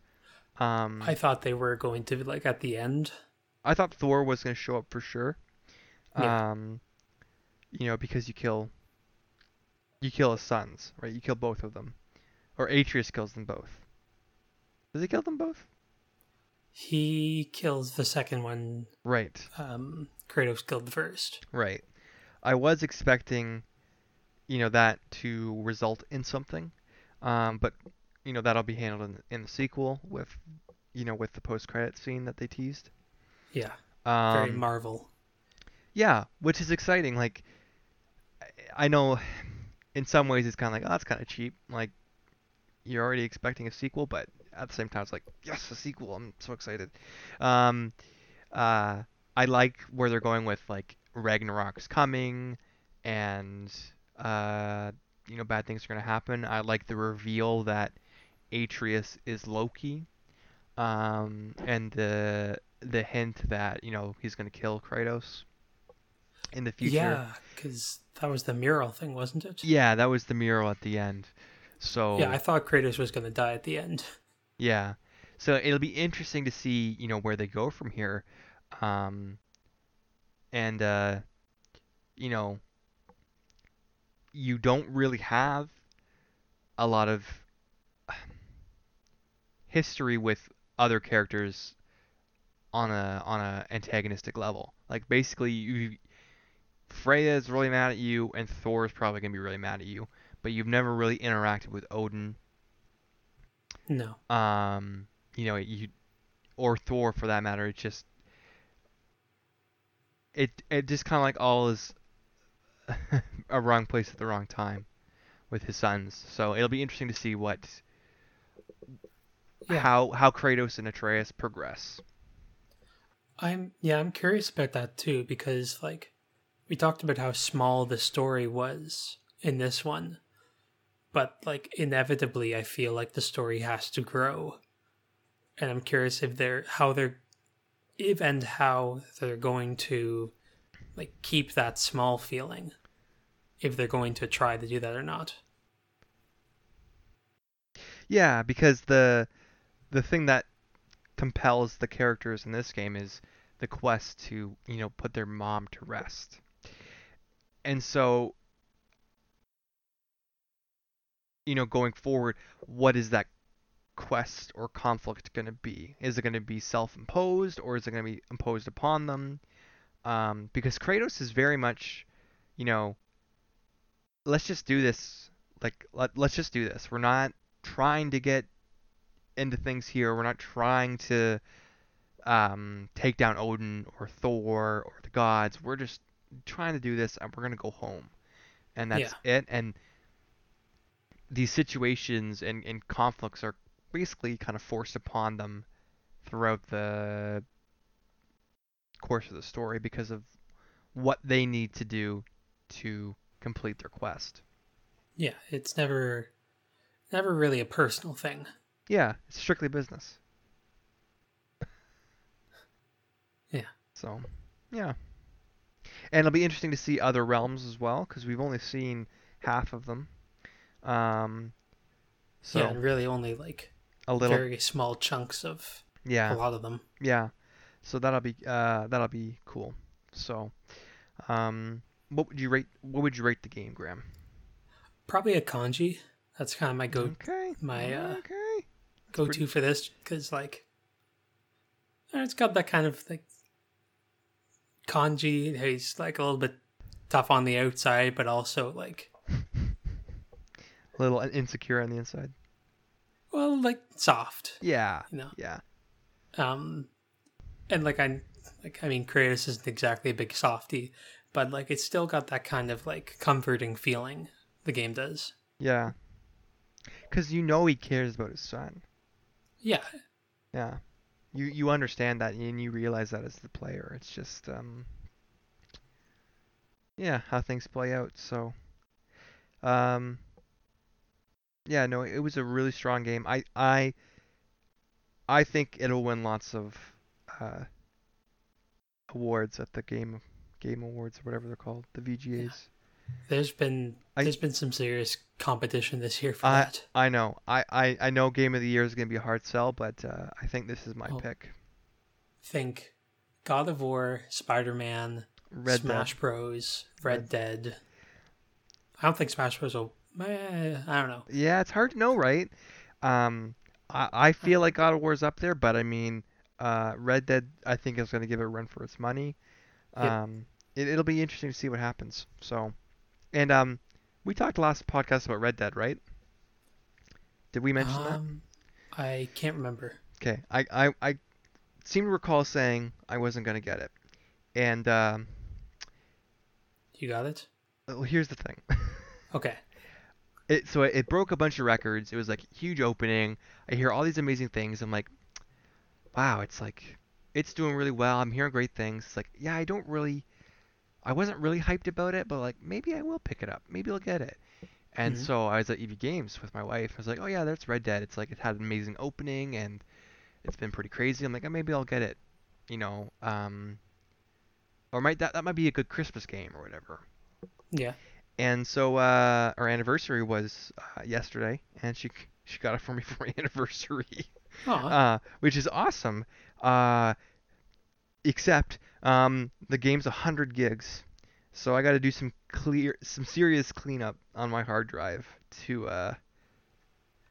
Um, I thought they were going to be like at the end. I thought Thor was going to show up for sure. Yeah. Um, you know, because you kill you kill his sons, right? You kill both of them. Or Atreus kills them both. Does he kill them both? He kills the second one. Right. Um, Kratos killed the first. Right. I was expecting you know that to result in something. Um, but you know that'll be handled in, in the sequel with you know with the post-credit scene that they teased. Yeah, Um, very Marvel. Yeah, which is exciting. Like, I- I know in some ways it's kind of like, oh, that's kind of cheap. Like, you're already expecting a sequel, but at the same time, it's like, yes, a sequel. I'm so excited. Um, uh, I like where they're going with like Ragnarok's coming, and uh, you know, bad things are gonna happen. I like the reveal that Atreus is Loki, um, and the the hint that you know he's gonna kill Kratos in the future. Yeah, because that was the mural thing, wasn't it? Yeah, that was the mural at the end. So Yeah, I thought Kratos was gonna die at the end. [laughs] Yeah. So it'll be interesting to see, you know, where they go from here. Um, and, uh, you know, you don't really have a lot of history with other characters on a on a antagonistic level. Like basically, you Freya is really mad at you, and Thor is probably gonna be really mad at you, but you've never really interacted with Odin No. um, you know, you or Thor for that matter. It's just it it just kind of like all is [laughs] a wrong place at the wrong time with his sons. So it'll be interesting to see what Yeah. how how Kratos and Atreus progress. I'm yeah, I'm curious about that too because like we talked about how small the story was in this one. But like inevitably I feel like the story has to grow. And I'm curious if they're how they're if and how they're going to like keep that small feeling. If they're going to try to do that or not. Yeah, because the the thing that compels the characters in this game is the quest to, you know, put their mom to rest. And so you know, going forward, what is that quest or conflict going to be? Is it going to be self-imposed or is it going to be imposed upon them? Um, because Kratos is very much, you know, let's just do this. Like, let, let's just do this. We're not trying to get into things here. We're not trying to um, take down Odin or Thor or the gods. We're just trying to do this and we're going to go home. And that's it. And these situations and, and conflicts are basically kind of forced upon them throughout the course of the story because of what they need to do to complete their quest. Yeah, it's never never really a personal thing. Yeah, it's strictly business. Yeah. So, yeah. And it'll be interesting to see other realms as well because we've only seen half of them. Um, so yeah, and really only like a little, very small chunks of yeah, a lot of them. yeah. So that'll be uh that'll be cool. So, um, what would you rate? What would you rate the game, Graham? Probably a kanji. That's kind of my go Okay. my, uh, okay. go pretty- to for this because like it's got that kind of like kanji. He's like a little bit tough on the outside, but also like [laughs] A little insecure on the inside. well, like soft. Yeah. You know. Yeah. Um, and like I like I mean, Kratos isn't exactly a big softy, but like it's still got that kind of like comforting feeling. The game does. Yeah. Because you know he cares about his son. Yeah, Yeah. You you understand that and you realize that as the player. It's just um yeah, how things play out. So um yeah, no, it was a really strong game. I I I think it'll win lots of uh awards at the game game awards or whatever they're called, the VGAs. there's been I- there's been some serious competition this year for I- that. I know. I, I, I know game of the year is going to be a hard sell, but uh, I think this is my Oh. pick. Think God of War, Spider Man, Red Smash Dead. Bros, Red, Red- Dead. I don't think Smash Bros. will. Eh, I don't know. Yeah, it's hard to know, right? Um, I, I feel like God of War's up there, but I mean, uh, Red Dead, I think is going to give it a run for its money. Yep. Um, it, it'll be interesting to see what happens. So, and um, we talked last podcast about Red Dead, right? Did we mention that? Um, I can't remember. Okay, I, I, I seem to recall saying I wasn't going to get it, and um, You got it. well, here's the thing. [laughs] Okay. it so it broke a bunch of records. It was like huge opening. I hear all these amazing things. I'm like, wow, it's like it's doing really well. I'm hearing great things. It's like, yeah, I don't really I wasn't really hyped about it, but like maybe I will pick it up. Maybe I'll get it. And Mhm. so I was at EB Games with my wife. I was like, oh yeah, that's Red Dead. It's like it had an amazing opening and it's been pretty crazy. I'm like, oh, maybe I'll get it. You know, um or might that that might be a good Christmas game or whatever. Yeah. and so uh, our anniversary was uh, yesterday, and she [laughs] she got it for me for my [laughs] anniversary. Uh, which is awesome. Uh, except um, the game's 100 gigs, so I got to do some clear, some serious cleanup on my hard drive to uh,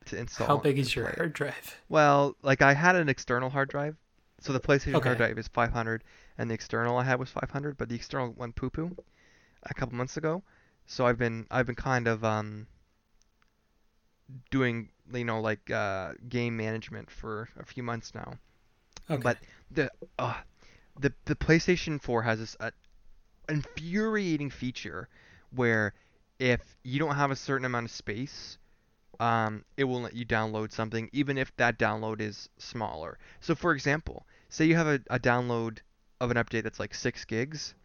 to install. How big is your hard drive? Well, like I had an external hard drive, so the PlayStation Okay. hard drive is 500, and the external I had was 500, but the external went poo poo a couple months ago. So I've been I've been kind of um doing you know like uh, game management for a few months now. Okay. But the uh, the the PlayStation 4 has this uh, infuriating feature where if you don't have a certain amount of space, um, it won't let you download something, even if that download is smaller. So, for example, say you have a, a download of an update that's like six gigs.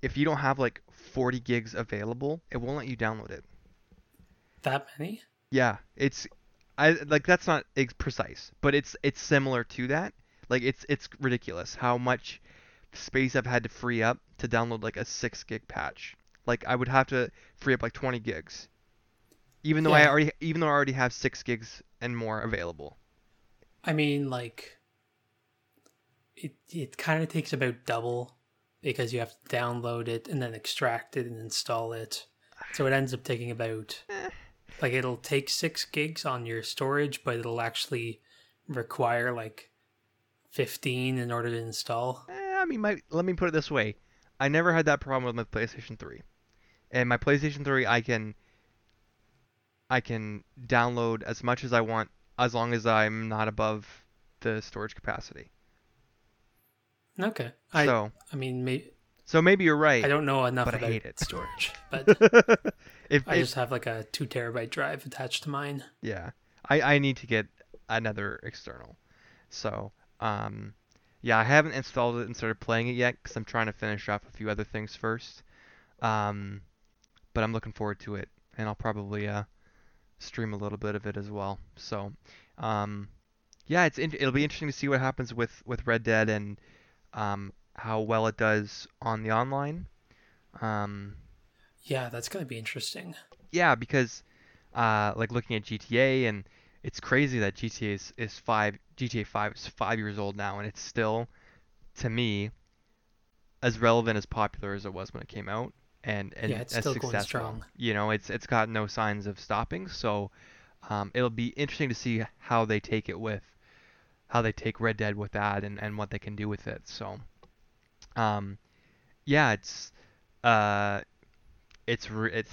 If you don't have like 40 gigs available, it won't let you download it. that many? Yeah, it's I like that's not ex- precise, but it's it's similar to that. Like it's it's ridiculous how much space I've had to free up to download like a 6 gig patch. Like I would have to free up like 20 gigs. Even though I already even though I already have 6 gigs and more available. I mean, like, it it kind of takes about double because you have to download it and then extract it and install it. So it ends up taking about Eh. Like it'll take six gigs on your storage, but it'll actually require like fifteen in order to install. Eh, I mean, my let me put it this way. I never had that problem with my PlayStation 3. And my PlayStation 3 I can I can download as much as I want as long as I'm not above the storage capacity. Okay, I so, I mean, maybe so maybe you're right. I don't know enough but I about hate it. storage, but [laughs] if, I if- just have like a two terabyte drive attached to mine. yeah, I I need to get another external. So, um yeah, I haven't installed it and started playing it yet cuz I'm trying to finish off a few other things first. Um but I'm looking forward to it and I'll probably uh stream a little bit of it as well. So, um yeah, it's in, it'll be interesting to see what happens with with Red Dead and um how well it does on the online. Um Yeah, that's gonna be interesting. yeah, because uh, like looking at GTA and it's crazy that GTA is, is five GTA five is five years old now and it's still to me as relevant as popular as it was when it came out and and Yeah, it's as still going successful. strong. You know, it's it's got no signs of stopping, so um, it'll be interesting to see how they take it with how they take Red Dead with that and, and what they can do with it. So um, yeah, it's uh it's it's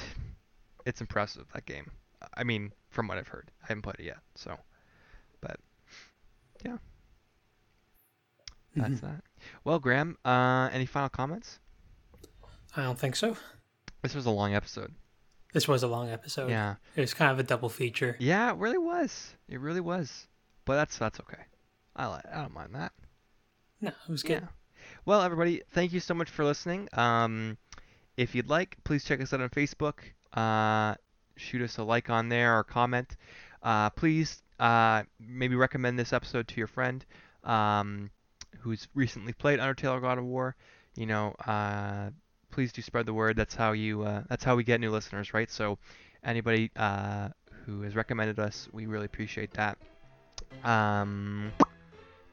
it's impressive that game. I mean, from what I've heard, I haven't played it yet, so but yeah, that's Mhm. that. Well, Graham, uh, any final comments? I don't think so. This was a long episode. This was a long episode. Yeah, It was kind of a double feature. yeah, it really was. It really was. But that's that's okay. I I don't mind that. No, it was good. Yeah. Well, everybody, thank you so much for listening. Um, if you'd like, please check us out on Facebook. Uh, shoot us a like on there or comment. Uh, please uh, maybe recommend this episode to your friend um, who's recently played Undertale or God of War. You know, uh, please do spread the word. That's how you. Uh, that's how we get new listeners, right? So, anybody who has recommended us, we really appreciate that. Um,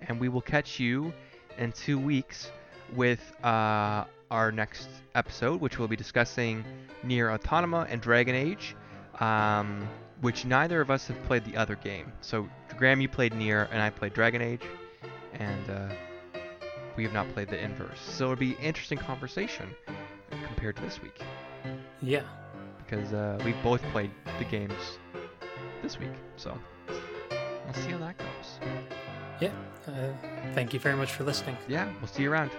and we will catch you in two weeks with uh, our next episode, which we'll be discussing NieR Automata and Dragon Age, um, which neither of us have played the other game. So, Graham, you played NieR, and I played Dragon Age, and uh, we have not played the inverse. So, it'll be an interesting conversation compared to this week, Yeah. because uh, we both played the games this week. So, we'll see how that goes. Uh, thank you very much for listening. Yeah, we'll see you around.